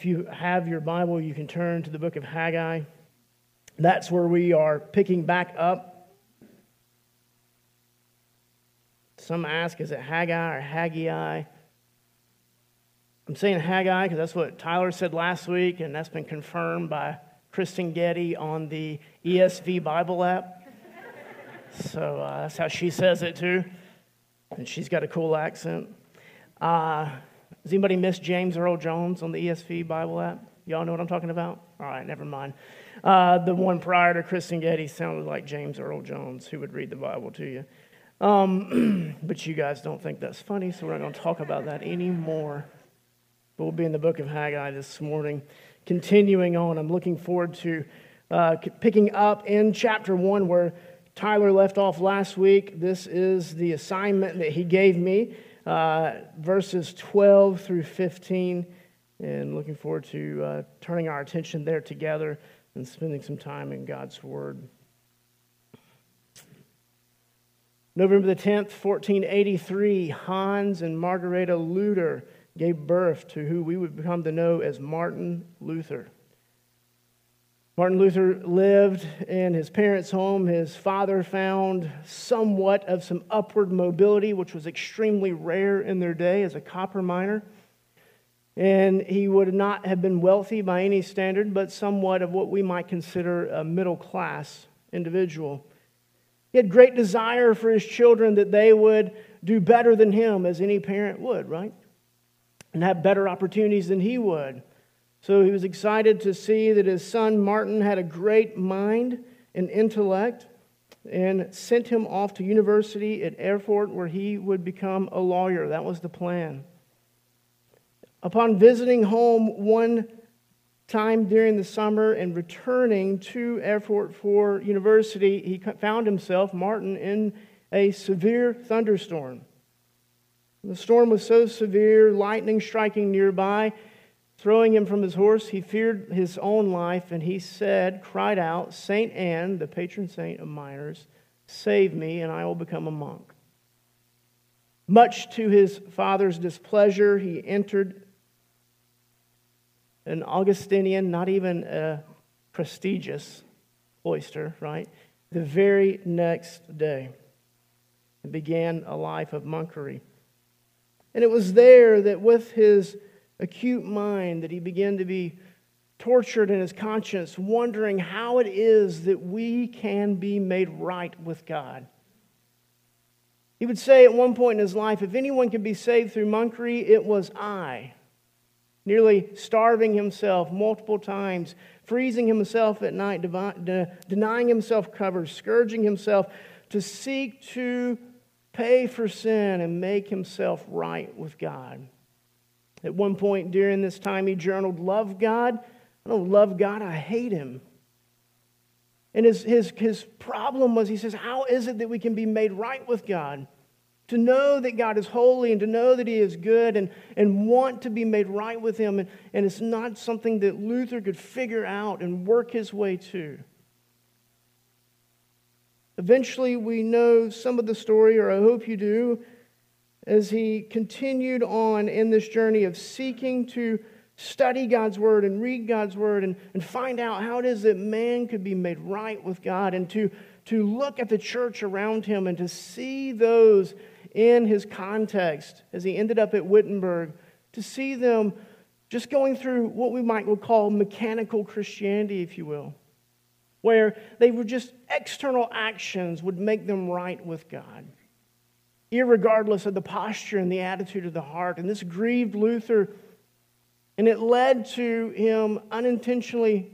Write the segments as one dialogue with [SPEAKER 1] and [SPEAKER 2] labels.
[SPEAKER 1] If you have your Bible, you can turn to the book of Haggai. That's where we are picking back up. Some ask, is it Haggai or Haggai? I'm saying Haggai because that's what Tyler said last week, and that's been confirmed by Kristyn Getty on the ESV Bible app. so uh, that's how she says it too. And she's got a cool accent. Uh, does anybody miss James Earl Jones on the ESV Bible app? Y'all know what I'm talking about? All right, never mind. Uh, the one prior to Kristyn Getty sounded like James Earl Jones, who would read the Bible to you. Um, but you guys don't think that's funny, so we're not going to talk about that anymore. But we'll be in the book of Haggai this morning. Continuing on, I'm looking forward to uh, picking up in chapter 1 where Tyler left off last week. This is the assignment that he gave me, uh, verses 12 through 15. And looking forward to uh, turning our attention there together and spending some time in God's Word. November the 10th, 1483, Hans and Margareta Luther gave birth to who we would become to know as Martin Luther. Martin Luther lived in his parents' home. His father found somewhat of some upward mobility, which was extremely rare in their day as a copper miner. And he would not have been wealthy by any standard, but somewhat of what we might consider a middle class individual. He had great desire for his children that they would do better than him, as any parent would, right? And have better opportunities than he would. So he was excited to see that his son Martin had a great mind and intellect and sent him off to university at Erfurt where he would become a lawyer. That was the plan. Upon visiting home one time during the summer and returning to Erfurt for university, he found himself, Martin, in a severe thunderstorm. The storm was so severe, lightning striking nearby, Throwing him from his horse, he feared his own life, and he said, cried out, Saint Anne, the patron saint of miners, save me, and I will become a monk. Much to his father's displeasure, he entered an Augustinian, not even a prestigious cloister, right? The very next day, and began a life of monkery. And it was there that with his acute mind that he began to be tortured in his conscience, wondering how it is that we can be made right with God. He would say at one point in his life, if anyone could be saved through monkery, it was I. Nearly starving himself multiple times, freezing himself at night, denying himself cover, scourging himself to seek to pay for sin and make himself right with God. At one point during this time, he journaled, Love God. I don't love God, I hate him. And his, his, his problem was, he says, How is it that we can be made right with God? To know that God is holy and to know that He is good and, and want to be made right with Him. And, and it's not something that Luther could figure out and work his way to. Eventually, we know some of the story, or I hope you do, as he continued on in this journey of seeking to study God's word and read God's word and, and find out how it is that man could be made right with God and to, to look at the church around him and to see those in his context as he ended up at Wittenberg, to see them just going through what we might call mechanical Christianity, if you will, where they were just external actions would make them right with God irregardless of the posture and the attitude of the heart. And this grieved Luther, and it led to him unintentionally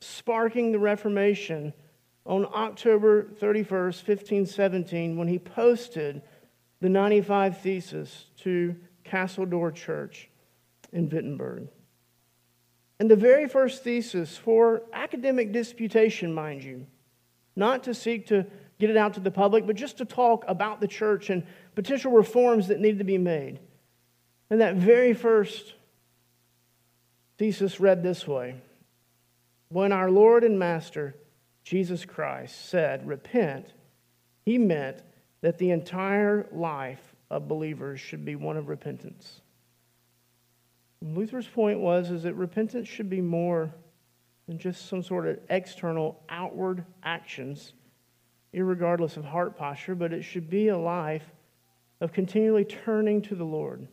[SPEAKER 1] sparking the Reformation on October 31st, 1517, when he posted the 95 Thesis to Castle Door Church in Wittenberg. And the very first thesis for academic disputation, mind you, not to seek to get it out to the public, but just to talk about the church and potential reforms that need to be made. And that very first thesis read this way When our Lord and Master, Jesus Christ, said, Repent, he meant that the entire life of believers should be one of repentance. Luther's point was is that repentance should be more than just some sort of external outward actions, regardless of heart posture, but it should be a life of continually turning to the Lord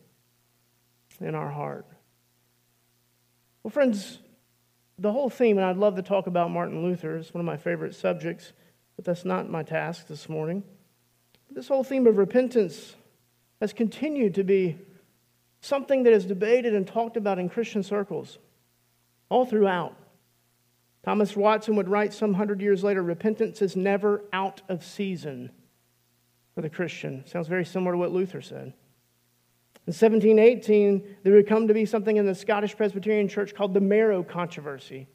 [SPEAKER 1] in our heart. Well, friends, the whole theme, and I'd love to talk about Martin Luther, it's one of my favorite subjects, but that's not my task this morning. This whole theme of repentance has continued to be something that is debated and talked about in Christian circles all throughout. Thomas Watson would write some hundred years later repentance is never out of season for the Christian. Sounds very similar to what Luther said. In 1718, there would come to be something in the Scottish Presbyterian Church called the Marrow Controversy.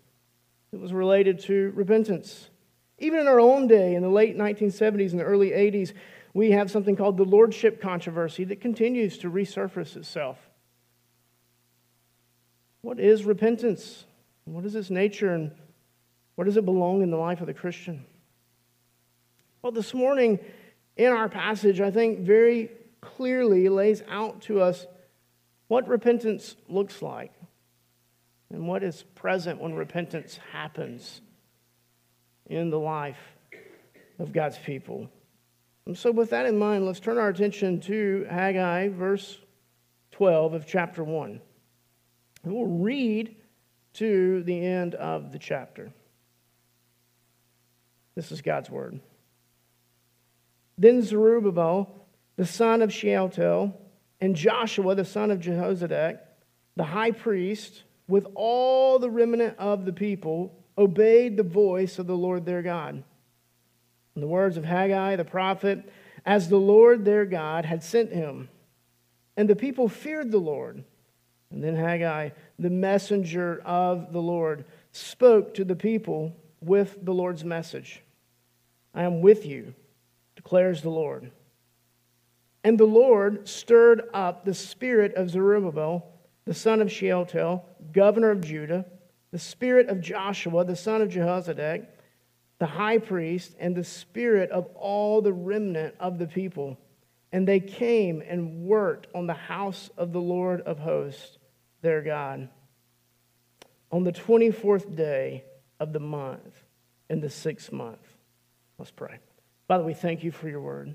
[SPEAKER 1] It was related to repentance. Even in our own day, in the late 1970s and the early 80s, we have something called the Lordship Controversy that continues to resurface itself. What is repentance? What is its nature and where does it belong in the life of the Christian? Well, this morning in our passage, I think very clearly lays out to us what repentance looks like and what is present when repentance happens in the life of God's people. And so, with that in mind, let's turn our attention to Haggai, verse 12 of chapter 1. And we'll read to the end of the chapter. This is God's word. Then Zerubbabel, the son of Shealtiel, and Joshua, the son of Jehozadak, the high priest, with all the remnant of the people, obeyed the voice of the Lord their God. In the words of Haggai the prophet, as the Lord their God had sent him. And the people feared the Lord. And then Haggai, the messenger of the Lord, spoke to the people with the Lord's message I am with you, declares the Lord. And the Lord stirred up the spirit of Zerubbabel, the son of Shealtiel, governor of Judah, the spirit of Joshua, the son of Jehozadak, the high priest, and the spirit of all the remnant of the people. And they came and worked on the house of the Lord of hosts, their God, on the 24th day of the month, in the sixth month. Let's pray. Father, we thank you for your word.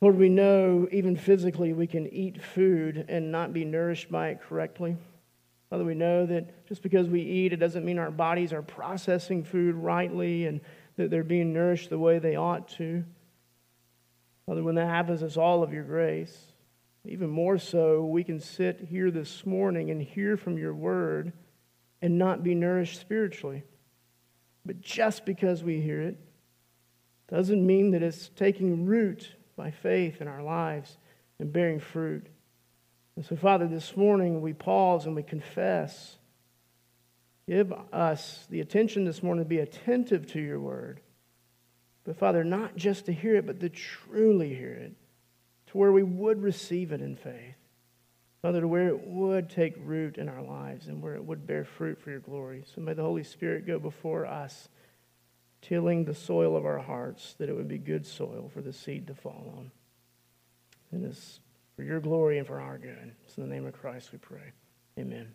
[SPEAKER 1] Lord, we know even physically we can eat food and not be nourished by it correctly. Father, we know that just because we eat, it doesn't mean our bodies are processing food rightly and that they're being nourished the way they ought to. Father, when that happens, it's all of your grace. Even more so, we can sit here this morning and hear from your word and not be nourished spiritually. But just because we hear it doesn't mean that it's taking root by faith in our lives and bearing fruit. And so, Father, this morning we pause and we confess. Give us the attention this morning to be attentive to your word. But, Father, not just to hear it, but to truly hear it, to where we would receive it in faith. Father, to where it would take root in our lives and where it would bear fruit for your glory. So may the Holy Spirit go before us, tilling the soil of our hearts, that it would be good soil for the seed to fall on. And this for your glory and for our good. It's in the name of Christ we pray. Amen.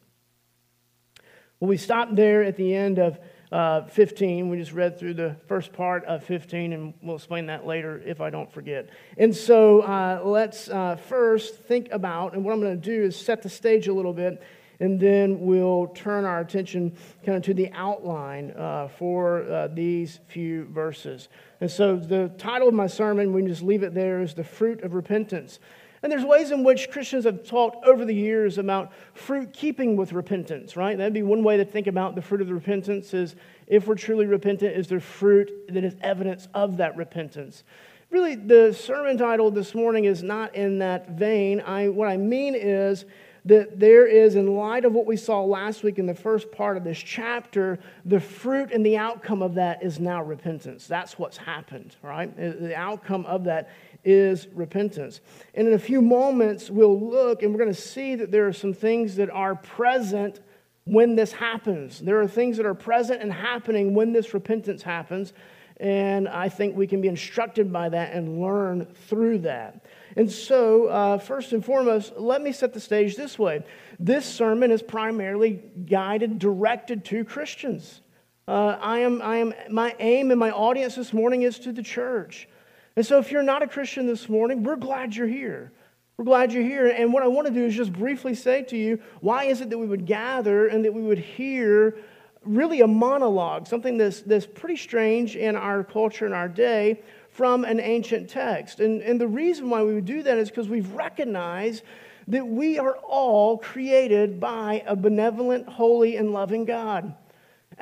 [SPEAKER 1] Well, we stopped there at the end of uh, 15. We just read through the first part of 15, and we'll explain that later if I don't forget. And so uh, let's uh, first think about, and what I'm going to do is set the stage a little bit, and then we'll turn our attention kind of to the outline uh, for uh, these few verses. And so the title of my sermon, we can just leave it there, is The Fruit of Repentance. And there's ways in which Christians have talked over the years about fruit keeping with repentance, right? That'd be one way to think about the fruit of the repentance is if we're truly repentant, is there fruit that is evidence of that repentance? Really, the sermon title this morning is not in that vein. I, what I mean is that there is, in light of what we saw last week in the first part of this chapter, the fruit and the outcome of that is now repentance. That's what's happened, right? The outcome of that is repentance. And in a few moments, we'll look and we're going to see that there are some things that are present when this happens. There are things that are present and happening when this repentance happens. And I think we can be instructed by that and learn through that. And so, uh, first and foremost, let me set the stage this way. This sermon is primarily guided, directed to Christians. Uh, I am, I am, my aim and my audience this morning is to the church. And so, if you're not a Christian this morning, we're glad you're here. We're glad you're here. And what I want to do is just briefly say to you why is it that we would gather and that we would hear really a monologue, something that's, that's pretty strange in our culture in our day from an ancient text. And, and the reason why we would do that is because we've recognized that we are all created by a benevolent, holy, and loving God.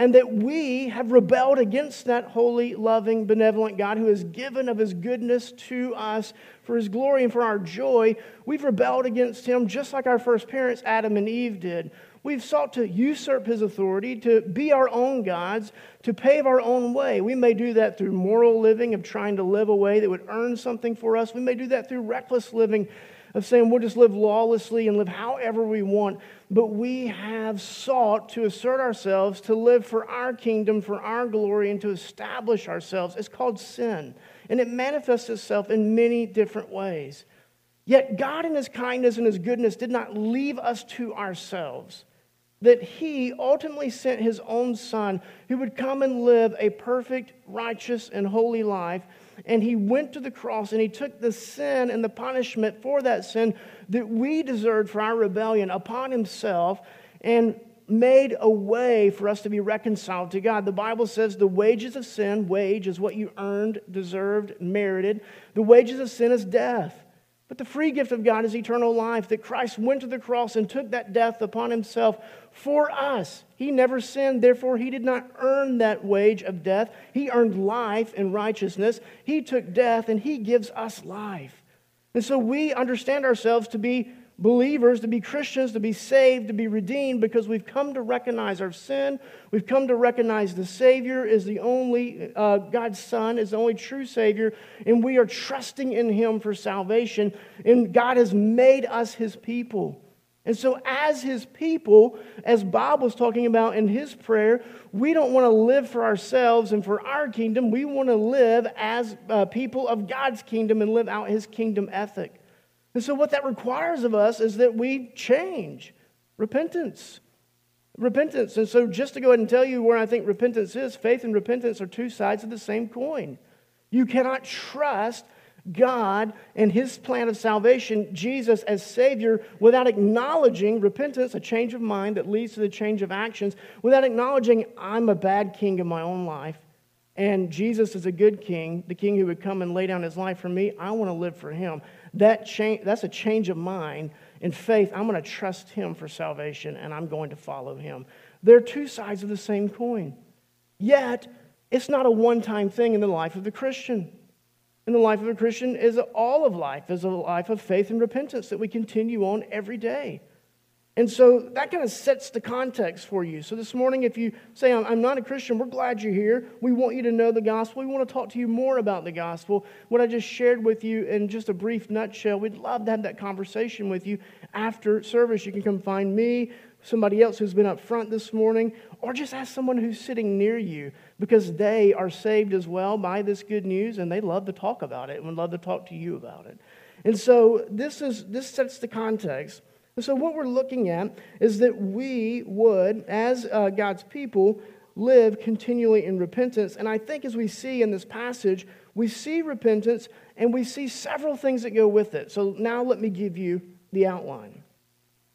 [SPEAKER 1] And that we have rebelled against that holy, loving, benevolent God who has given of his goodness to us for his glory and for our joy. We've rebelled against him just like our first parents, Adam and Eve, did. We've sought to usurp his authority, to be our own gods, to pave our own way. We may do that through moral living, of trying to live a way that would earn something for us. We may do that through reckless living, of saying we'll just live lawlessly and live however we want. But we have sought to assert ourselves, to live for our kingdom, for our glory, and to establish ourselves. It's called sin, and it manifests itself in many different ways. Yet God, in His kindness and His goodness, did not leave us to ourselves that he ultimately sent his own son who would come and live a perfect, righteous, and holy life. And he went to the cross and he took the sin and the punishment for that sin that we deserved for our rebellion upon himself and made a way for us to be reconciled to God. The Bible says the wages of sin, wage is what you earned, deserved, merited. The wages of sin is death. But the free gift of God is eternal life, that Christ went to the cross and took that death upon himself for us. He never sinned, therefore, he did not earn that wage of death. He earned life and righteousness. He took death and he gives us life. And so we understand ourselves to be believers, to be Christians, to be saved, to be redeemed, because we've come to recognize our sin. We've come to recognize the Savior is the only, uh, God's Son is the only true Savior, and we are trusting in Him for salvation. And God has made us His people. And so, as His people, as Bob was talking about in his prayer, we don't want to live for ourselves and for our kingdom. We want to live as uh, people of God's kingdom and live out His kingdom ethic. And so, what that requires of us is that we change repentance. Repentance. And so, just to go ahead and tell you where I think repentance is, faith and repentance are two sides of the same coin. You cannot trust God and His plan of salvation, Jesus as Savior, without acknowledging repentance, a change of mind that leads to the change of actions, without acknowledging I'm a bad king in my own life. And Jesus is a good king, the king who would come and lay down his life for me. I want to live for him that change, that's a change of mind. In faith, I'm going to trust Him for salvation and I'm going to follow Him. They're two sides of the same coin. Yet, it's not a one time thing in the life of the Christian. In the life of a Christian is all of life, is a life of faith and repentance that we continue on every day. And so that kind of sets the context for you. So this morning, if you say, I'm not a Christian, we're glad you're here. We want you to know the gospel. We want to talk to you more about the gospel. What I just shared with you in just a brief nutshell, we'd love to have that conversation with you after service. You can come find me, somebody else who's been up front this morning, or just ask someone who's sitting near you because they are saved as well by this good news and they love to talk about it and would love to talk to you about it. And so this, is, this sets the context. And so, what we're looking at is that we would, as uh, God's people, live continually in repentance. And I think as we see in this passage, we see repentance and we see several things that go with it. So, now let me give you the outline.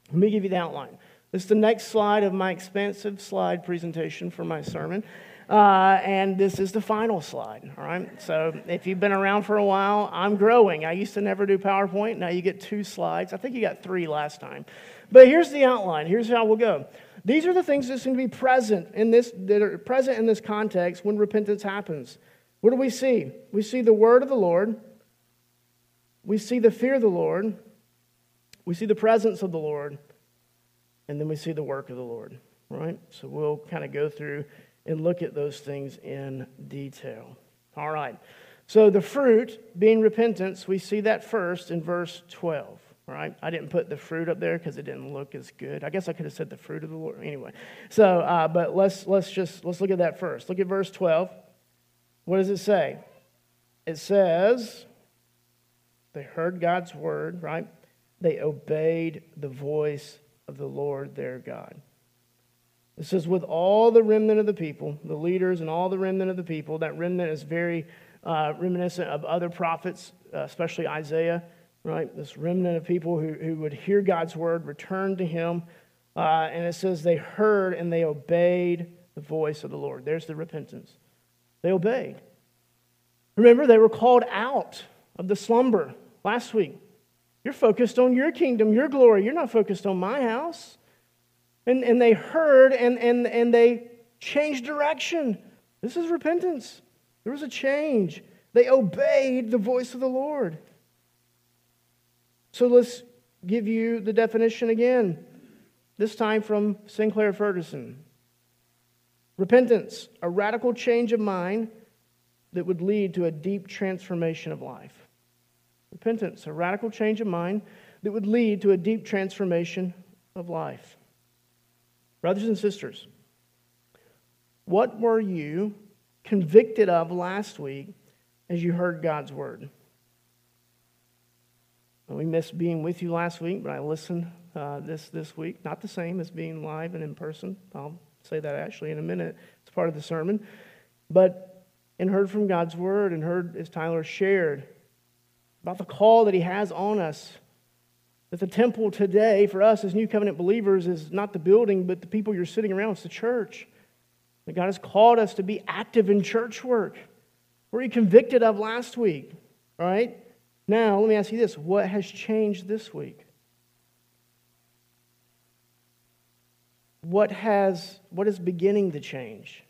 [SPEAKER 1] Let me give you the outline. This is the next slide of my expansive slide presentation for my sermon. Uh, and this is the final slide, all right? So if you've been around for a while, I'm growing. I used to never do PowerPoint. Now you get two slides. I think you got three last time. But here's the outline. Here's how we'll go. These are the things that seem to be present in this, that are present in this context when repentance happens. What do we see? We see the word of the Lord. We see the fear of the Lord. We see the presence of the Lord. And then we see the work of the Lord, right? So we'll kind of go through and look at those things in detail. All right. So the fruit being repentance, we see that first in verse 12. Right? I didn't put the fruit up there because it didn't look as good. I guess I could have said the fruit of the Lord. Anyway, so uh, but let's let's just let's look at that first. Look at verse 12. What does it say? It says they heard God's word, right? They obeyed the voice of the Lord their God. It says, with all the remnant of the people, the leaders and all the remnant of the people, that remnant is very uh, reminiscent of other prophets, uh, especially Isaiah, right? This remnant of people who, who would hear God's word, return to him. Uh, and it says they heard and they obeyed the voice of the Lord. There's the repentance. They obeyed. Remember, they were called out of the slumber last week. You're focused on your kingdom, your glory. You're not focused on my house. And, and they heard and, and, and they changed direction. This is repentance. There was a change. They obeyed the voice of the Lord. So let's give you the definition again, this time from Sinclair Ferguson. Repentance, a radical change of mind that would lead to a deep transformation of life. Repentance, a radical change of mind that would lead to a deep transformation of life. Brothers and sisters, what were you convicted of last week as you heard God's word? We missed being with you last week, but I listened uh, this, this week. Not the same as being live and in person. I'll say that actually in a minute. It's part of the sermon. But, and heard from God's word and heard, as Tyler shared, about the call that he has on us that the temple today, for us as New Covenant believers, is not the building, but the people you're sitting around. It's the church. That God has called us to be active in church work. Were you convicted of last week? All right? Now, let me ask you this what has changed this week? What has what is beginning to change?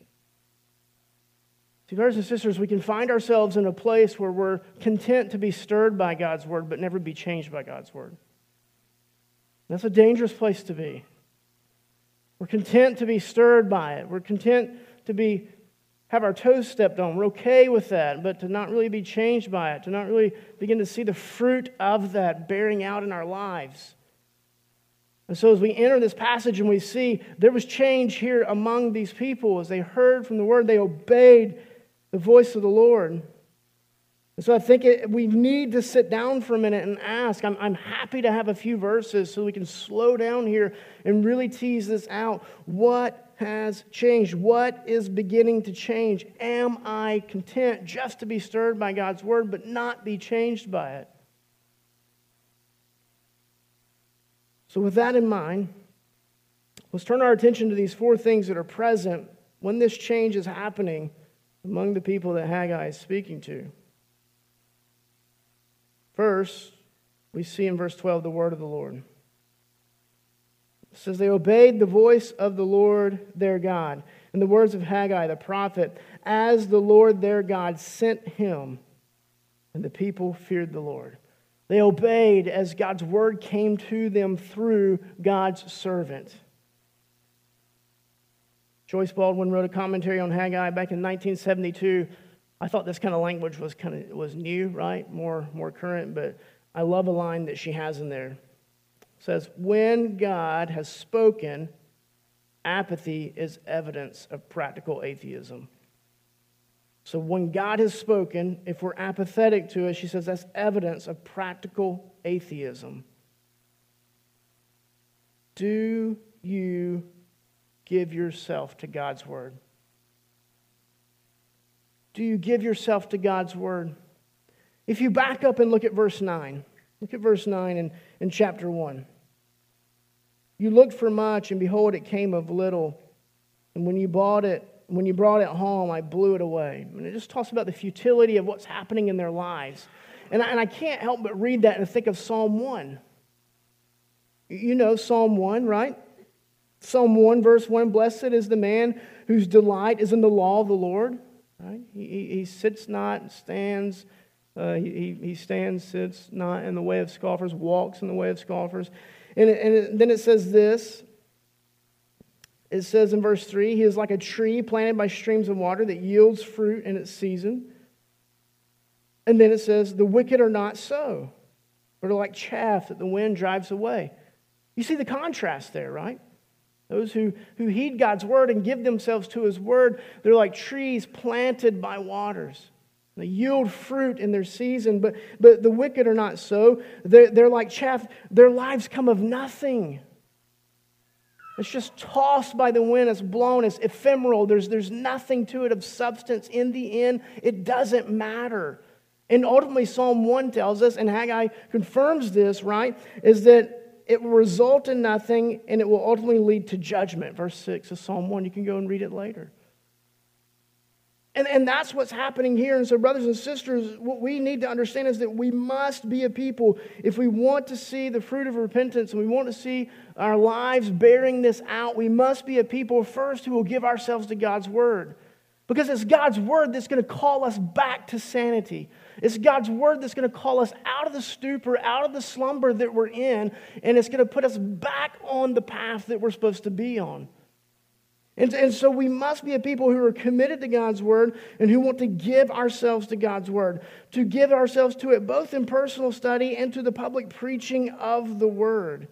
[SPEAKER 1] See, brothers and sisters, we can find ourselves in a place where we're content to be stirred by God's word, but never be changed by God's word. That's a dangerous place to be. We're content to be stirred by it. We're content to be have our toes stepped on. We're okay with that, but to not really be changed by it, to not really begin to see the fruit of that bearing out in our lives. And so, as we enter this passage and we see there was change here among these people, as they heard from the word, they obeyed the voice of the Lord. And so I think it, we need to sit down for a minute and ask. I'm, I'm happy to have a few verses so we can slow down here and really tease this out. What has changed? What is beginning to change? Am I content just to be stirred by God's word but not be changed by it? So, with that in mind, let's turn our attention to these four things that are present when this change is happening among the people that Haggai is speaking to. First, we see in verse 12 the word of the Lord. It says, They obeyed the voice of the Lord their God. And the words of Haggai the prophet, as the Lord their God sent him, and the people feared the Lord. They obeyed as God's word came to them through God's servant. Joyce Baldwin wrote a commentary on Haggai back in 1972 I thought this kind of language was kind of was new, right? More more current, but I love a line that she has in there. It says, "When God has spoken, apathy is evidence of practical atheism." So when God has spoken, if we're apathetic to it, she says that's evidence of practical atheism. Do you give yourself to God's word? do you give yourself to God's word? If you back up and look at verse 9, look at verse 9 in, in chapter 1. You looked for much, and behold, it came of little. And when you bought it, when you brought it home, I blew it away. And it just talks about the futility of what's happening in their lives. And I, and I can't help but read that and think of Psalm 1. You know Psalm 1, right? Psalm 1, verse 1 Blessed is the man whose delight is in the law of the Lord. Right? He, he sits not and stands. Uh, he, he stands, sits not in the way of scoffers, walks in the way of scoffers. And, and then it says this it says in verse 3 He is like a tree planted by streams of water that yields fruit in its season. And then it says, The wicked are not so, but are like chaff that the wind drives away. You see the contrast there, right? Those who, who heed God's word and give themselves to his word, they're like trees planted by waters. They yield fruit in their season, but, but the wicked are not so. They're, they're like chaff. Their lives come of nothing. It's just tossed by the wind. It's blown. It's ephemeral. There's, there's nothing to it of substance. In the end, it doesn't matter. And ultimately, Psalm 1 tells us, and Haggai confirms this, right, is that it will result in nothing and it will ultimately lead to judgment. Verse 6 of Psalm 1. You can go and read it later. And, and that's what's happening here. And so, brothers and sisters, what we need to understand is that we must be a people, if we want to see the fruit of repentance and we want to see our lives bearing this out, we must be a people first who will give ourselves to God's word. Because it's God's word that's going to call us back to sanity. It's God's word that's going to call us out of the stupor, out of the slumber that we're in, and it's going to put us back on the path that we're supposed to be on. And, and so we must be a people who are committed to God's word and who want to give ourselves to God's word, to give ourselves to it both in personal study and to the public preaching of the word.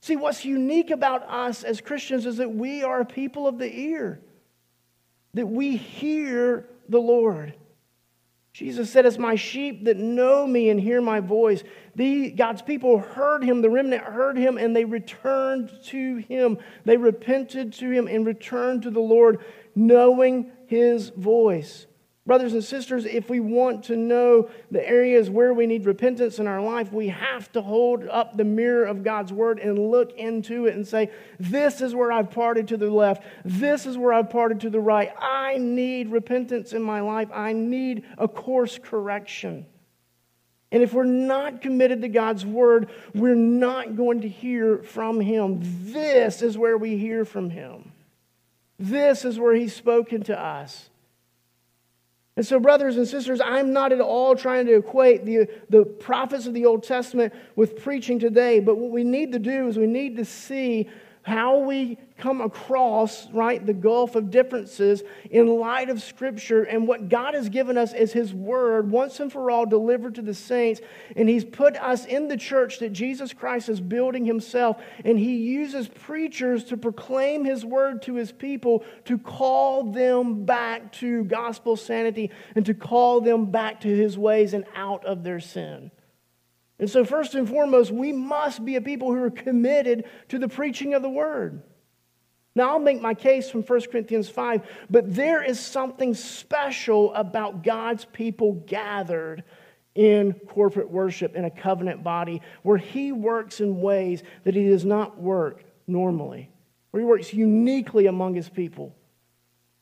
[SPEAKER 1] See, what's unique about us as Christians is that we are a people of the ear, that we hear the Lord. Jesus said, It's my sheep that know me and hear my voice. The, God's people heard him, the remnant heard him, and they returned to him. They repented to him and returned to the Lord, knowing his voice. Brothers and sisters, if we want to know the areas where we need repentance in our life, we have to hold up the mirror of God's word and look into it and say, This is where I've parted to the left. This is where I've parted to the right. I need repentance in my life. I need a course correction. And if we're not committed to God's word, we're not going to hear from Him. This is where we hear from Him. This is where He's spoken to us. And so, brothers and sisters, I'm not at all trying to equate the, the prophets of the Old Testament with preaching today, but what we need to do is we need to see how we come across, right, the gulf of differences in light of Scripture and what God has given us as His Word once and for all delivered to the saints. And He's put us in the church that Jesus Christ is building Himself. And He uses preachers to proclaim His Word to His people to call them back to gospel sanity and to call them back to His ways and out of their sin. And so, first and foremost, we must be a people who are committed to the preaching of the word. Now, I'll make my case from 1 Corinthians 5, but there is something special about God's people gathered in corporate worship in a covenant body where He works in ways that He does not work normally, where He works uniquely among His people.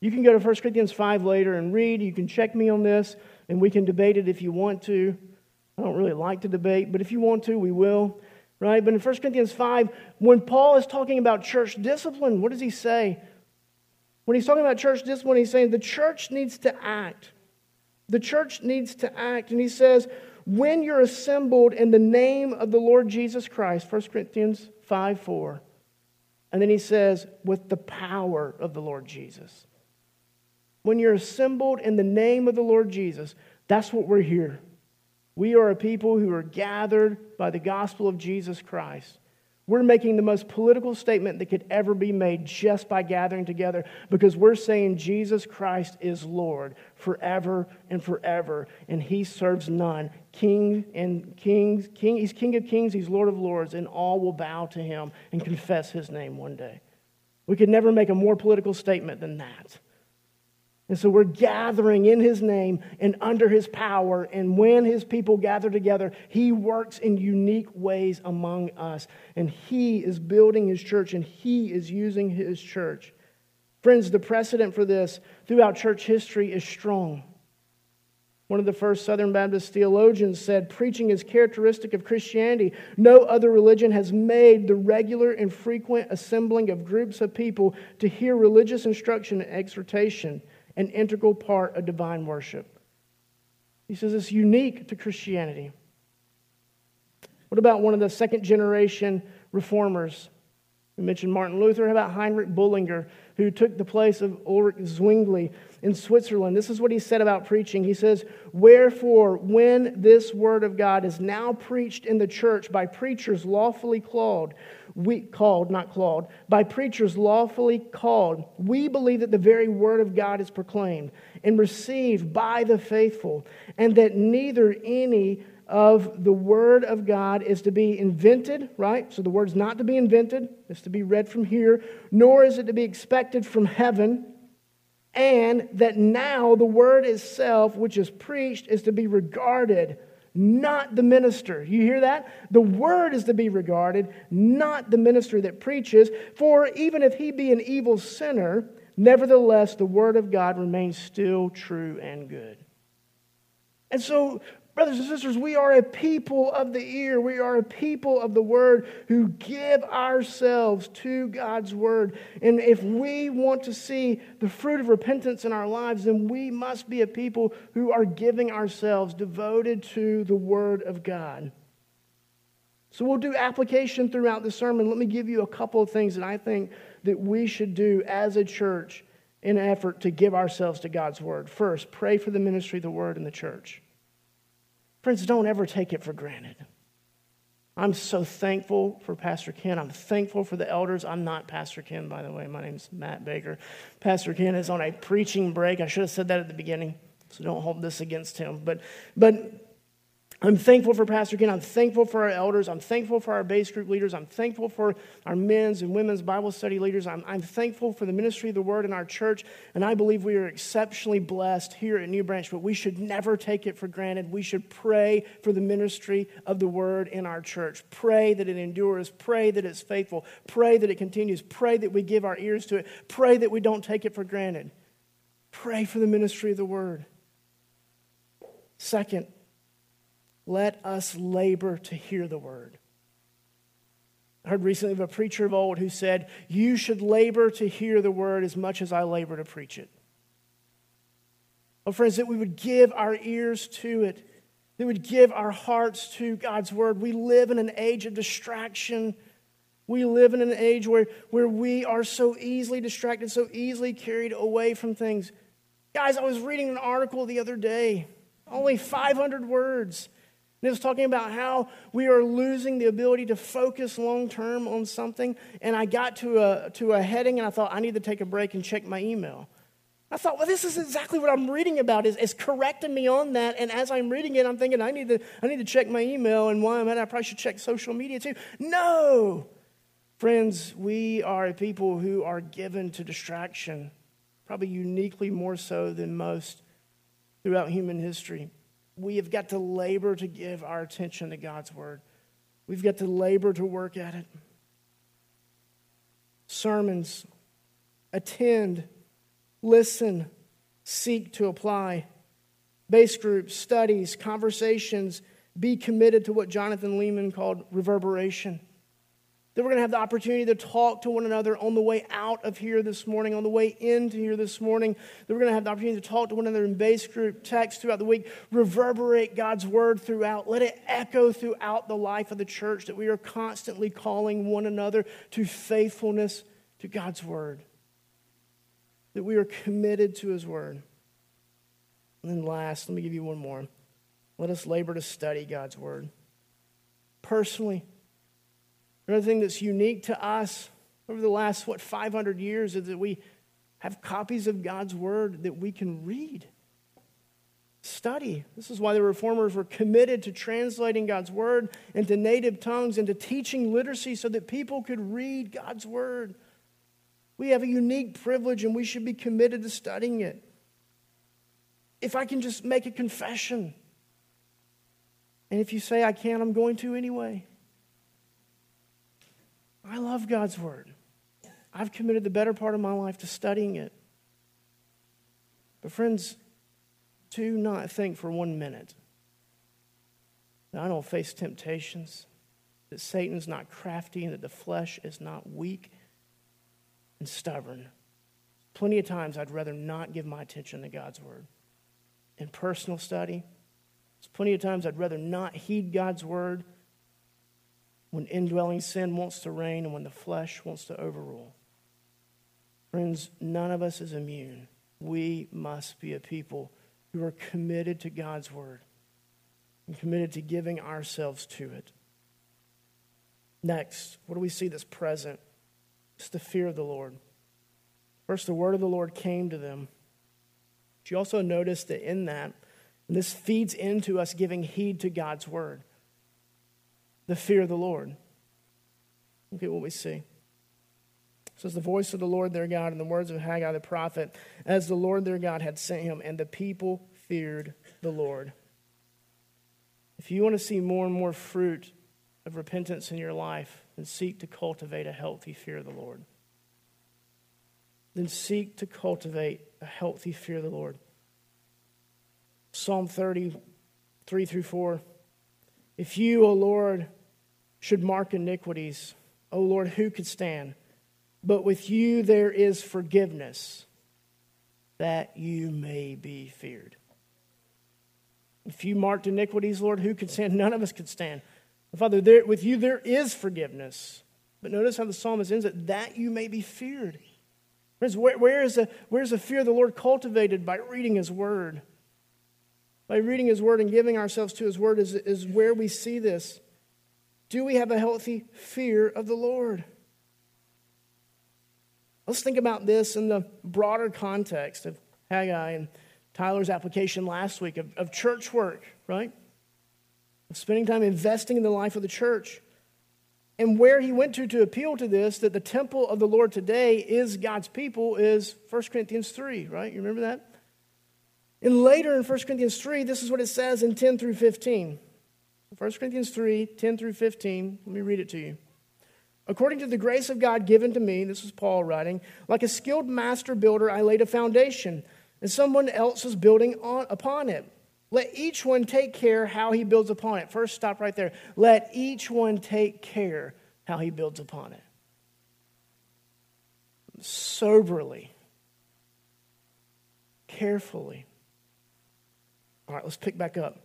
[SPEAKER 1] You can go to 1 Corinthians 5 later and read. You can check me on this, and we can debate it if you want to. I don't really like to debate, but if you want to, we will. Right? But in 1 Corinthians 5, when Paul is talking about church discipline, what does he say? When he's talking about church discipline, he's saying the church needs to act. The church needs to act. And he says, when you're assembled in the name of the Lord Jesus Christ, 1 Corinthians 5 4. And then he says, with the power of the Lord Jesus. When you're assembled in the name of the Lord Jesus, that's what we're here. We are a people who are gathered by the gospel of Jesus Christ. We're making the most political statement that could ever be made just by gathering together because we're saying Jesus Christ is Lord forever and forever, and he serves none. King and kings, king, he's King of kings, he's Lord of lords, and all will bow to him and confess his name one day. We could never make a more political statement than that. And so we're gathering in his name and under his power. And when his people gather together, he works in unique ways among us. And he is building his church and he is using his church. Friends, the precedent for this throughout church history is strong. One of the first Southern Baptist theologians said, Preaching is characteristic of Christianity. No other religion has made the regular and frequent assembling of groups of people to hear religious instruction and exhortation an integral part of divine worship. He says it's unique to Christianity. What about one of the second generation reformers? We mentioned Martin Luther. How about Heinrich Bullinger, who took the place of Ulrich Zwingli in Switzerland? This is what he said about preaching. He says, Wherefore, when this word of God is now preached in the church by preachers lawfully called, we called, not clawed, by preachers lawfully called, we believe that the very word of God is proclaimed and received by the faithful, and that neither any of the word of God is to be invented, right? So the word's not to be invented, it's to be read from here, nor is it to be expected from heaven, and that now the word itself, which is preached, is to be regarded not the minister. You hear that? The word is to be regarded, not the minister that preaches. For even if he be an evil sinner, nevertheless the word of God remains still true and good. And so Brothers and sisters, we are a people of the ear. We are a people of the word who give ourselves to God's word. And if we want to see the fruit of repentance in our lives, then we must be a people who are giving ourselves devoted to the word of God. So we'll do application throughout the sermon. Let me give you a couple of things that I think that we should do as a church in an effort to give ourselves to God's word. First, pray for the ministry of the word in the church. Friends, don't ever take it for granted. I'm so thankful for Pastor Ken. I'm thankful for the elders. I'm not Pastor Ken, by the way. My name's Matt Baker. Pastor Ken is on a preaching break. I should have said that at the beginning, so don't hold this against him. But, but I'm thankful for Pastor Ken. I'm thankful for our elders. I'm thankful for our base group leaders. I'm thankful for our men's and women's Bible study leaders. I'm, I'm thankful for the ministry of the word in our church. And I believe we are exceptionally blessed here at New Branch, but we should never take it for granted. We should pray for the ministry of the word in our church. Pray that it endures. Pray that it's faithful. Pray that it continues. Pray that we give our ears to it. Pray that we don't take it for granted. Pray for the ministry of the word. Second, let us labor to hear the word. I heard recently of a preacher of old who said, You should labor to hear the word as much as I labor to preach it. Oh, friends, that we would give our ears to it, that we would give our hearts to God's word. We live in an age of distraction. We live in an age where, where we are so easily distracted, so easily carried away from things. Guys, I was reading an article the other day, only 500 words and it was talking about how we are losing the ability to focus long term on something. And I got to a, to a heading and I thought, I need to take a break and check my email. I thought, well, this is exactly what I'm reading about. Is, is correcting me on that. And as I'm reading it, I'm thinking, I need to, I need to check my email. And why I'm at it, I probably should check social media too. No! Friends, we are a people who are given to distraction, probably uniquely more so than most throughout human history we have got to labor to give our attention to God's word. We've got to labor to work at it. Sermons, attend, listen, seek to apply. Base groups, studies, conversations, be committed to what Jonathan Leeman called reverberation. That we're going to have the opportunity to talk to one another on the way out of here this morning, on the way into here this morning. That we're going to have the opportunity to talk to one another in base group, text throughout the week, reverberate God's word throughout. Let it echo throughout the life of the church that we are constantly calling one another to faithfulness to God's word. That we are committed to his word. And then last, let me give you one more. Let us labor to study God's word. Personally, Another thing that's unique to us over the last, what, 500 years is that we have copies of God's Word that we can read, study. This is why the reformers were committed to translating God's Word into native tongues and to teaching literacy so that people could read God's Word. We have a unique privilege and we should be committed to studying it. If I can just make a confession, and if you say I can't, I'm going to anyway. I love God's Word. I've committed the better part of my life to studying it. But, friends, do not think for one minute that I don't face temptations, that Satan's not crafty, and that the flesh is not weak and stubborn. Plenty of times I'd rather not give my attention to God's Word. In personal study, there's plenty of times I'd rather not heed God's Word when indwelling sin wants to reign and when the flesh wants to overrule. Friends, none of us is immune. We must be a people who are committed to God's word and committed to giving ourselves to it. Next, what do we see that's present? It's the fear of the Lord. First, the word of the Lord came to them. But you also notice that in that, this feeds into us giving heed to God's word, the fear of the Lord. Look at what we see. It says, The voice of the Lord their God and the words of Haggai the prophet, as the Lord their God had sent him, and the people feared the Lord. If you want to see more and more fruit of repentance in your life, then seek to cultivate a healthy fear of the Lord. Then seek to cultivate a healthy fear of the Lord. Psalm 30, 3 through 4. If you, O Lord, should mark iniquities, O Lord, who could stand? But with you there is forgiveness, that you may be feared. If you marked iniquities, Lord, who could stand? None of us could stand. Father, there, with you there is forgiveness. But notice how the psalmist ends it that you may be feared. Friends, where, where, is the, where is the fear of the Lord cultivated? By reading his word. By reading his word and giving ourselves to his word is, is where we see this. Do we have a healthy fear of the Lord? Let's think about this in the broader context of Haggai and Tyler's application last week of, of church work, right? Of spending time investing in the life of the church. And where he went to to appeal to this, that the temple of the Lord today is God's people, is 1 Corinthians 3, right? You remember that? And later in 1 Corinthians 3, this is what it says in 10 through 15. 1 Corinthians 3, 10 through 15. Let me read it to you. According to the grace of God given to me, this is Paul writing, like a skilled master builder, I laid a foundation and someone else is building on, upon it. Let each one take care how he builds upon it. First, stop right there. Let each one take care how he builds upon it. Soberly, carefully. All right, let's pick back up.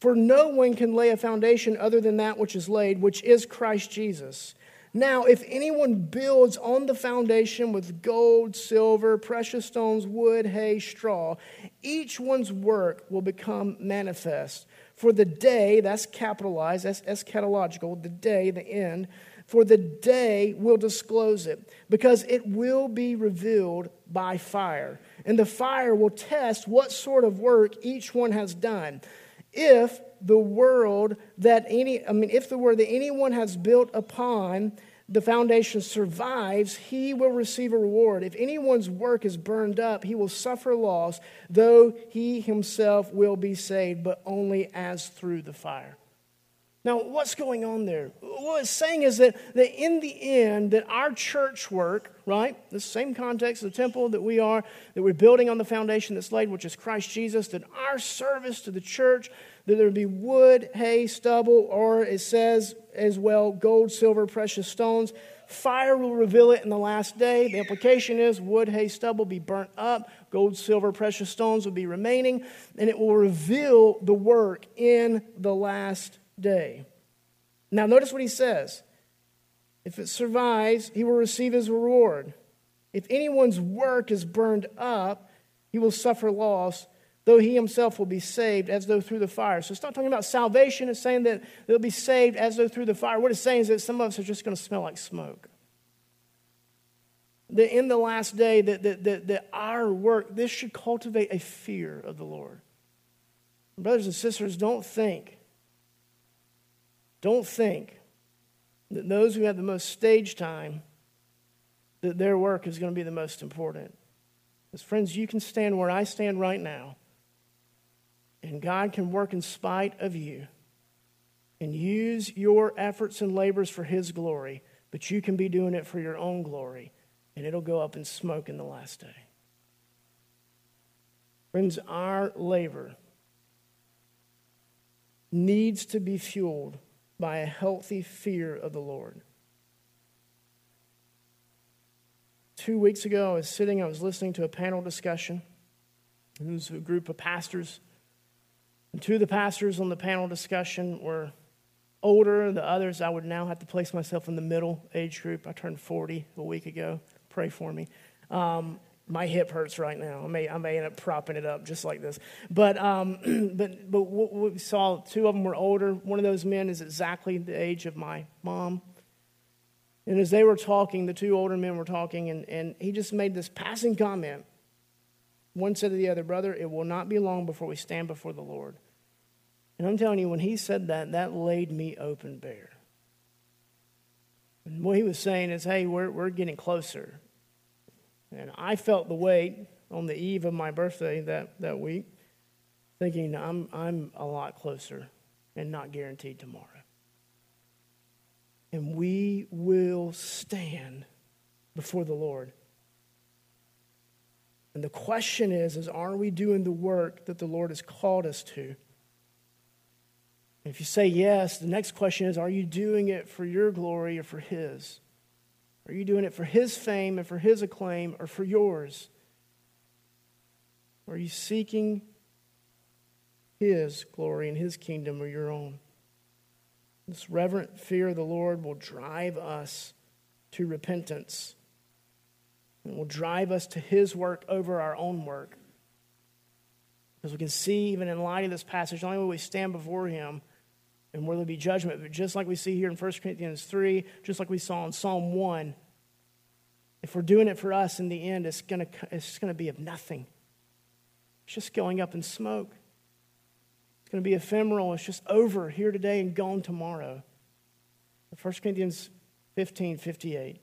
[SPEAKER 1] For no one can lay a foundation other than that which is laid, which is Christ Jesus. Now, if anyone builds on the foundation with gold, silver, precious stones, wood, hay, straw, each one's work will become manifest. For the day, that's capitalized, that's eschatological, the day, the end, for the day will disclose it, because it will be revealed by fire. And the fire will test what sort of work each one has done. If the world that any, I mean, if the word that anyone has built upon the foundation survives, he will receive a reward. If anyone's work is burned up, he will suffer loss, though he himself will be saved, but only as through the fire. Now, what's going on there? What it's saying is that, that in the end, that our church work, right, the same context, the temple that we are, that we're building on the foundation that's laid, which is Christ Jesus, that our service to the church, that there be wood, hay, stubble, or it says as well, gold, silver, precious stones. Fire will reveal it in the last day. The implication is wood, hay, stubble be burnt up, gold, silver, precious stones will be remaining, and it will reveal the work in the last day. Now, notice what he says. If it survives, he will receive his reward. If anyone's work is burned up, he will suffer loss, though he himself will be saved as though through the fire. So it's not talking about salvation, it's saying that they'll be saved as though through the fire. What it's saying is that some of us are just going to smell like smoke. That in the last day, that, that, that, that our work, this should cultivate a fear of the Lord. Brothers and sisters, don't think don't think that those who have the most stage time, that their work is going to be the most important. As friends, you can stand where I stand right now, and God can work in spite of you and use your efforts and labors for His glory, but you can be doing it for your own glory, and it'll go up in smoke in the last day. Friends, our labor needs to be fueled by a healthy fear of the Lord. Two weeks ago, I was sitting, I was listening to a panel discussion. It was a group of pastors. And two of the pastors on the panel discussion were older. The others, I would now have to place myself in the middle age group. I turned 40 a week ago. Pray for me. Um, my hip hurts right now. I may, I may end up propping it up just like this. But, um, but, but what we saw, two of them were older. One of those men is exactly the age of my mom. And as they were talking, the two older men were talking, and, and he just made this passing comment. One said to the other, Brother, it will not be long before we stand before the Lord. And I'm telling you, when he said that, that laid me open bare. And what he was saying is, hey, we're, we're getting closer. And I felt the weight on the eve of my birthday that, that week, thinking I'm, I'm a lot closer and not guaranteed tomorrow. And we will stand before the Lord. And the question is, is are we doing the work that the Lord has called us to? And if you say yes, the next question is, are you doing it for your glory or for His? Are you doing it for His fame and for His acclaim or for yours? Are you seeking His glory and His kingdom or your own? This reverent fear of the Lord will drive us to repentance and will drive us to His work over our own work. Because we can see, even in light of this passage, not only will we stand before Him and where there'll be judgment, but just like we see here in 1 Corinthians 3, just like we saw in Psalm 1, if we're doing it for us in the end, it's going to it's going to be of nothing. It's just going up in smoke. It's going to be ephemeral. It's just over here today and gone tomorrow. 1 Corinthians 15 58.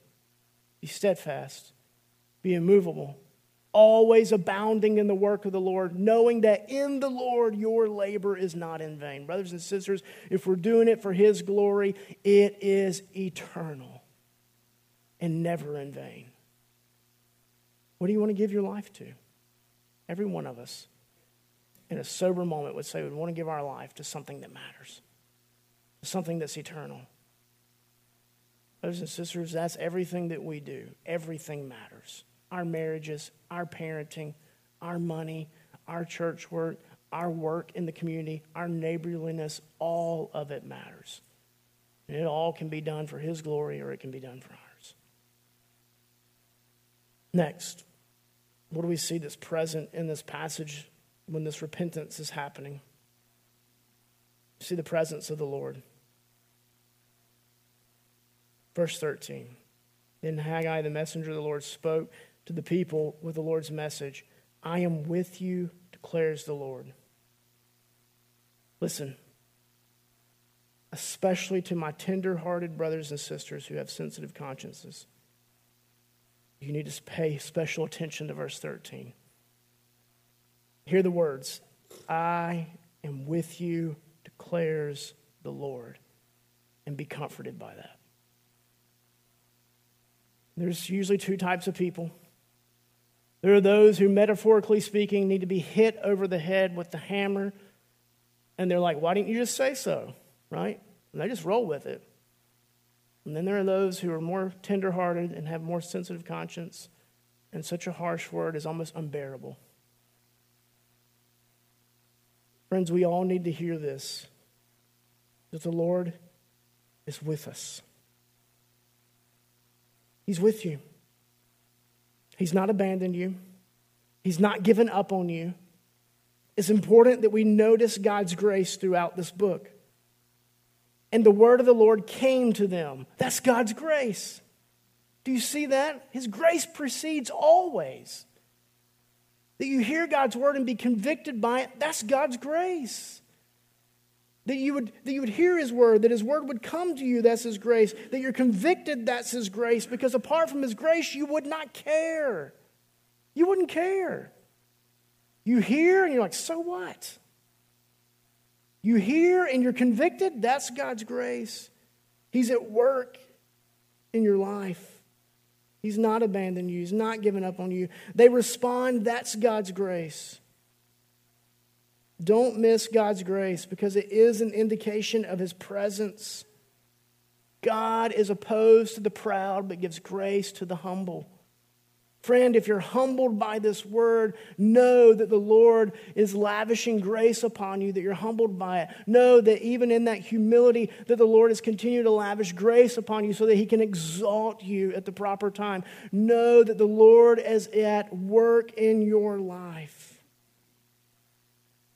[SPEAKER 1] Be steadfast, be immovable, always abounding in the work of the Lord, knowing that in the Lord your labor is not in vain. Brothers and sisters, if we're doing it for His glory, it is eternal and never in vain. What do you want to give your life to? Every one of us, in a sober moment, would say we want to give our life to something that matters, something that's eternal. Brothers and sisters, that's everything that we do. Everything matters. Our marriages, our parenting, our money, our church work, our work in the community, our neighborliness, all of it matters. And it all can be done for His glory or it can be done for ours. Next, what do we see that's present in this passage when this repentance is happening? See the presence of the Lord. Verse 13. Then Haggai, the messenger of the Lord, spoke to the people with the Lord's message I am with you, declares the Lord. Listen, especially to my tender hearted brothers and sisters who have sensitive consciences you need to pay special attention to verse 13. Hear the words I am with you, declares the Lord, and be comforted by that. There's usually two types of people. There are those who, metaphorically speaking, need to be hit over the head with the hammer, and they're like, Why didn't you just say so? Right? And they just roll with it. And then there are those who are more tenderhearted and have more sensitive conscience, and such a harsh word is almost unbearable. Friends, we all need to hear this that the Lord is with us. He's with you. He's not abandoned you. He's not given up on you. It's important that we notice God's grace throughout this book and the word of the Lord came to them. That's God's grace. Do you see that? His grace precedes always. That you hear God's word and be convicted by it, that's God's grace. That you, would, that you would hear his word, that his word would come to you, that's his grace. That you're convicted, that's his grace. Because apart from his grace, you would not care. You wouldn't care. You hear and you're like, so what? You hear and you're convicted, that's God's grace. He's at work in your life. He's not abandoned you, He's not given up on you. They respond, that's God's grace. Don't miss God's grace because it is an indication of His presence. God is opposed to the proud but gives grace to the humble. Friend, if you're humbled by this word, know that the Lord is lavishing grace upon you, that you're humbled by it. Know that even in that humility, that the Lord is continuing to lavish grace upon you so that he can exalt you at the proper time. Know that the Lord is at work in your life.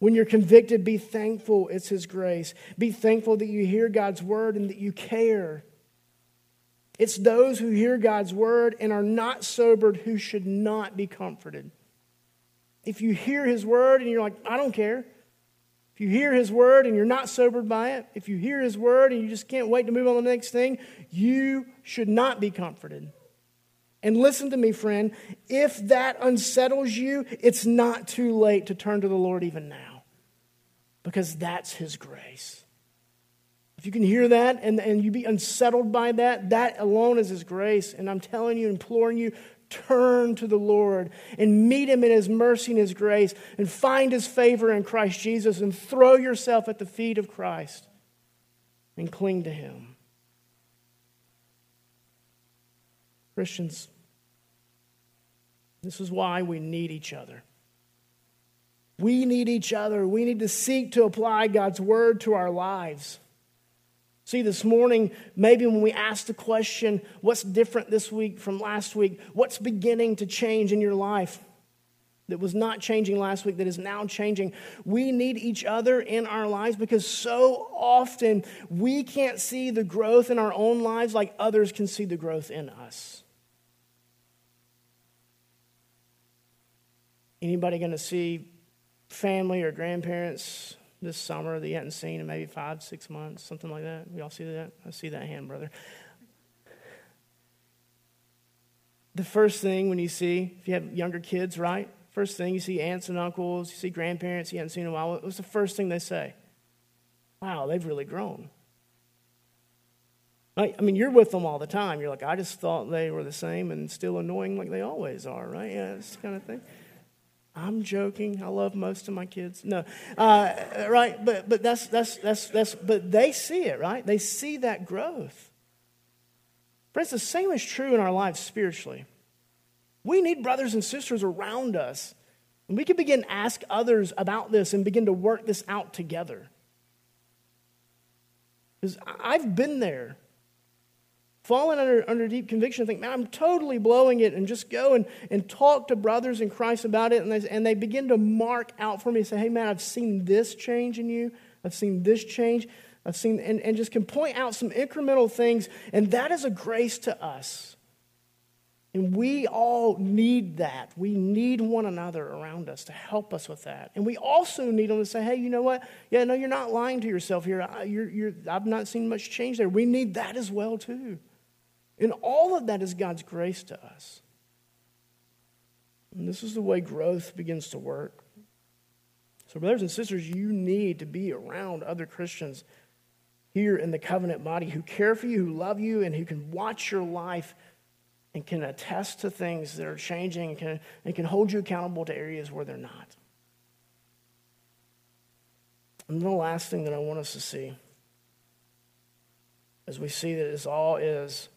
[SPEAKER 1] When you're convicted, be thankful it's his grace. Be thankful that you hear God's word and that you care. It's those who hear God's word and are not sobered who should not be comforted. If you hear his word and you're like, I don't care. If you hear his word and you're not sobered by it, if you hear his word and you just can't wait to move on to the next thing, you should not be comforted. And listen to me, friend, if that unsettles you, it's not too late to turn to the Lord even now because that's his grace. If you can hear that and, and you be unsettled by that, that alone is his grace. And I'm telling you, imploring you, turn to the Lord and meet him in his mercy and his grace and find his favor in Christ Jesus and throw yourself at the feet of Christ and cling to him. Christians, this is why we need each other. We need each other. We need to seek to apply God's word to our lives. See, this morning, maybe when we ask the question, what's different this week from last week? What's beginning to change in your life that was not changing last week, that is now changing? We need each other in our lives because so often we can't see the growth in our own lives like others can see the growth in us. Anybody going to see family or grandparents this summer that you hadn't seen in maybe five, six months, something like that. Y'all see that? I see that hand, brother. The first thing when you see, if you have younger kids, right? First thing you see aunts and uncles, you see grandparents you haven't seen in a while. What's the first thing they say? Wow, they've really grown. I mean, you're with them all the time. You're like, I just thought they were the same and still annoying like they always are, right? Yeah, this kind of thing. I'm joking. I love most of my kids. No, uh, right? But but that's that's that's that's. But they see it, right? They see that growth. Friends, the same is true in our lives spiritually. We need brothers and sisters around us, and we can begin to ask others about this and begin to work this out together. Because I've been there fallen under, under deep conviction, and think, man, I'm totally blowing it, and just go and, and talk to brothers in Christ about it. And they, and they begin to mark out for me and say, hey, man, I've seen this change in you. I've seen this change. I've seen, and, and just can point out some incremental things. And that is a grace to us. And we all need that. We need one another around us to help us with that. And we also need them to say, hey, you know what? Yeah, no, you're not lying to yourself here. I, you're, you're, I've not seen much change there. We need that as well, too. And all of that is God's grace to us. And this is the way growth begins to work. So, brothers and sisters, you need to be around other Christians here in the covenant body who care for you, who love you, and who can watch your life and can attest to things that are changing and can, and can hold you accountable to areas where they're not. And the last thing that I want us to see as we see that this all is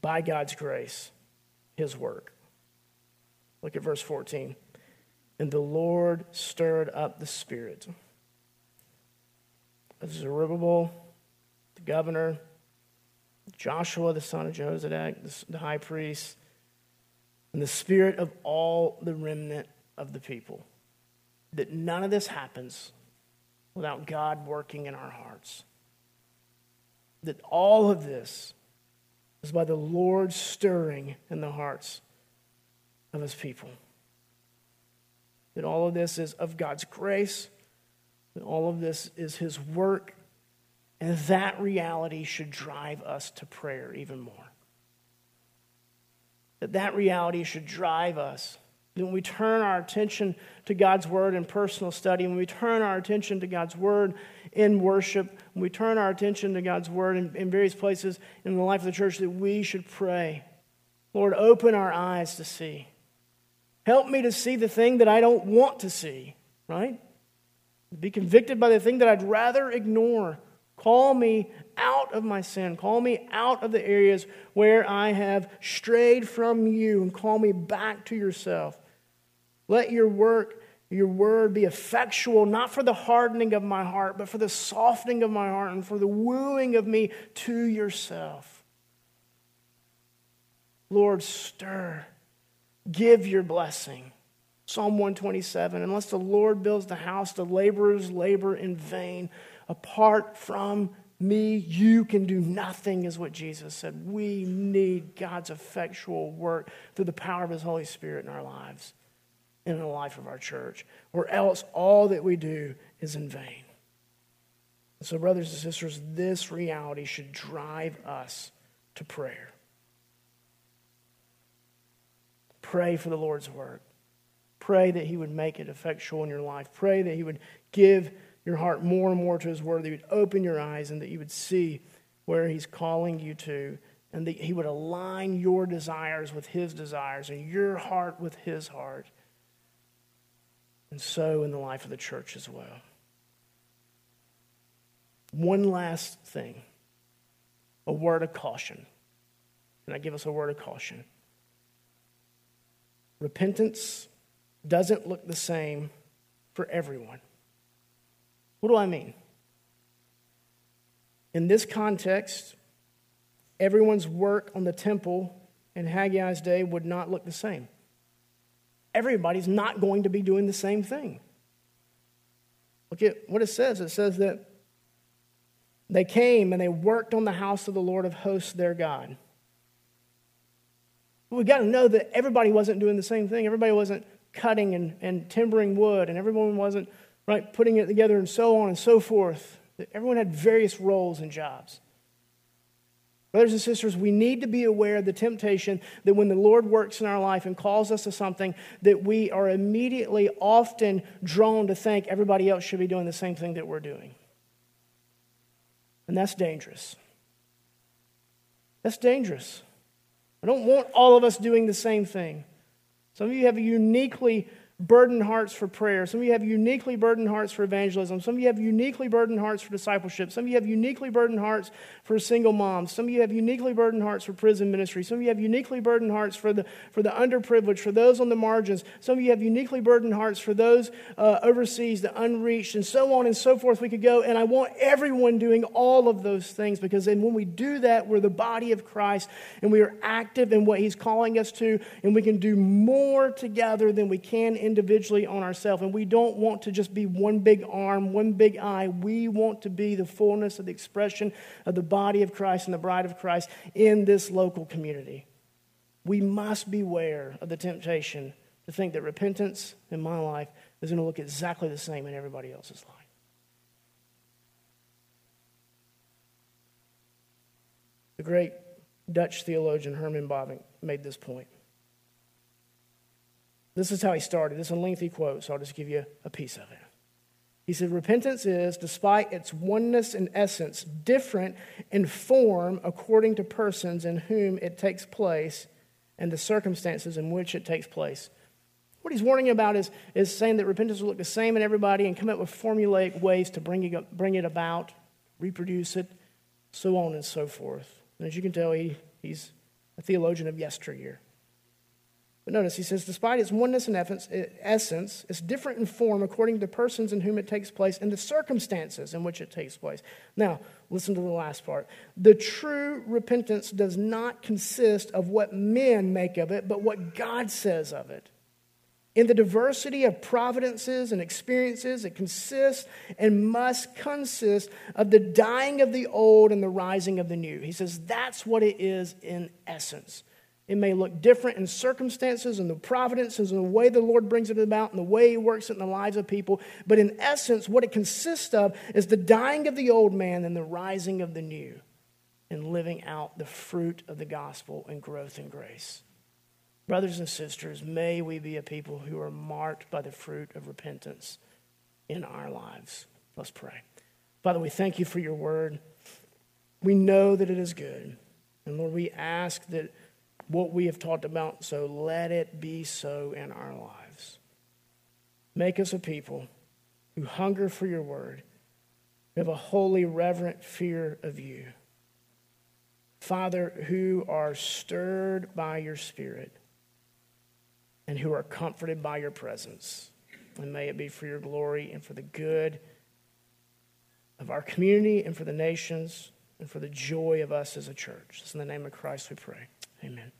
[SPEAKER 1] by God's grace, his work. Look at verse 14. And the Lord stirred up the spirit of Zerubbabel, the governor, Joshua, the son of Jozadak, the high priest, and the spirit of all the remnant of the people. That none of this happens without God working in our hearts. That all of this is by the Lord stirring in the hearts of his people. That all of this is of God's grace, that all of this is his work, and that reality should drive us to prayer even more. That that reality should drive us when we turn our attention to God's word in personal study, when we turn our attention to God's word in worship, when we turn our attention to God's word in, in various places in the life of the church, that we should pray. Lord, open our eyes to see. Help me to see the thing that I don't want to see, right? Be convicted by the thing that I'd rather ignore. Call me out of my sin. Call me out of the areas where I have strayed from you and call me back to yourself. Let your work, your word be effectual, not for the hardening of my heart, but for the softening of my heart and for the wooing of me to yourself. Lord, stir. Give your blessing. Psalm 127 Unless the Lord builds the house, the laborers labor in vain apart from me, you can do nothing, is what Jesus said. We need God's effectual work through the power of His Holy Spirit in our lives in the life of our church, or else all that we do is in vain. So, brothers and sisters, this reality should drive us to prayer. Pray for the Lord's work. Pray that He would make it effectual in your life. Pray that He would give your heart more and more to His Word, that He would open your eyes and that you would see where He's calling you to, and that He would align your desires with His desires and your heart with His heart. And so in the life of the church as well. One last thing a word of caution. Can I give us a word of caution? Repentance doesn't look the same for everyone. What do I mean? In this context, everyone's work on the temple in Haggai's day would not look the same. Everybody's not going to be doing the same thing. Look at what it says. It says that they came and they worked on the house of the Lord of hosts, their God. We've got to know that everybody wasn't doing the same thing. Everybody wasn't cutting and, and timbering wood, and everyone wasn't right putting it together and so on and so forth. Everyone had various roles and jobs. Brothers and sisters, we need to be aware of the temptation that when the Lord works in our life and calls us to something, that we are immediately often drawn to think everybody else should be doing the same thing that we're doing. And that's dangerous. That's dangerous. I don't want all of us doing the same thing. Some of you have uniquely burdened hearts for prayer. Some of you have uniquely burdened hearts for evangelism. Some of you have uniquely burdened hearts for discipleship. Some of you have uniquely burdened hearts for single moms. Some of you have uniquely burdened hearts for prison ministry. Some of you have uniquely burdened hearts for the, for the underprivileged, for those on the margins. Some of you have uniquely burdened hearts for those uh, overseas, the unreached, and so on and so forth. We could go, and I want everyone doing all of those things because then when we do that, we're the body of Christ and we are active in what He's calling us to, and we can do more together than we can in individually on ourselves. And we don't want to just be one big arm, one big eye. We want to be the fullness of the expression of the body of Christ and the bride of Christ in this local community. We must beware of the temptation to think that repentance in my life is going to look exactly the same in everybody else's life. The great Dutch theologian Herman Bavinck made this point. This is how he started. It's a lengthy quote, so I'll just give you a piece of it. He said, Repentance is, despite its oneness and essence, different in form according to persons in whom it takes place and the circumstances in which it takes place. What he's warning about is, is saying that repentance will look the same in everybody and come up with formulaic ways to bring it, bring it about, reproduce it, so on and so forth. And as you can tell, he, he's a theologian of yesteryear. But notice, he says, despite its oneness and essence, it's different in form according to persons in whom it takes place and the circumstances in which it takes place. Now, listen to the last part. The true repentance does not consist of what men make of it, but what God says of it. In the diversity of providences and experiences, it consists and must consist of the dying of the old and the rising of the new. He says that's what it is in essence. It may look different in circumstances and the providences and the way the Lord brings it about and the way He works it in the lives of people. But in essence, what it consists of is the dying of the old man and the rising of the new and living out the fruit of the gospel and growth in grace. Brothers and sisters, may we be a people who are marked by the fruit of repentance in our lives. Let's pray. Father, we thank you for your word. We know that it is good. And Lord, we ask that what we have talked about, so let it be so in our lives. Make us a people who hunger for your word, who have a holy, reverent fear of you. Father, who are stirred by your spirit and who are comforted by your presence. And may it be for your glory and for the good of our community and for the nations and for the joy of us as a church. It's in the name of Christ we pray. Amen.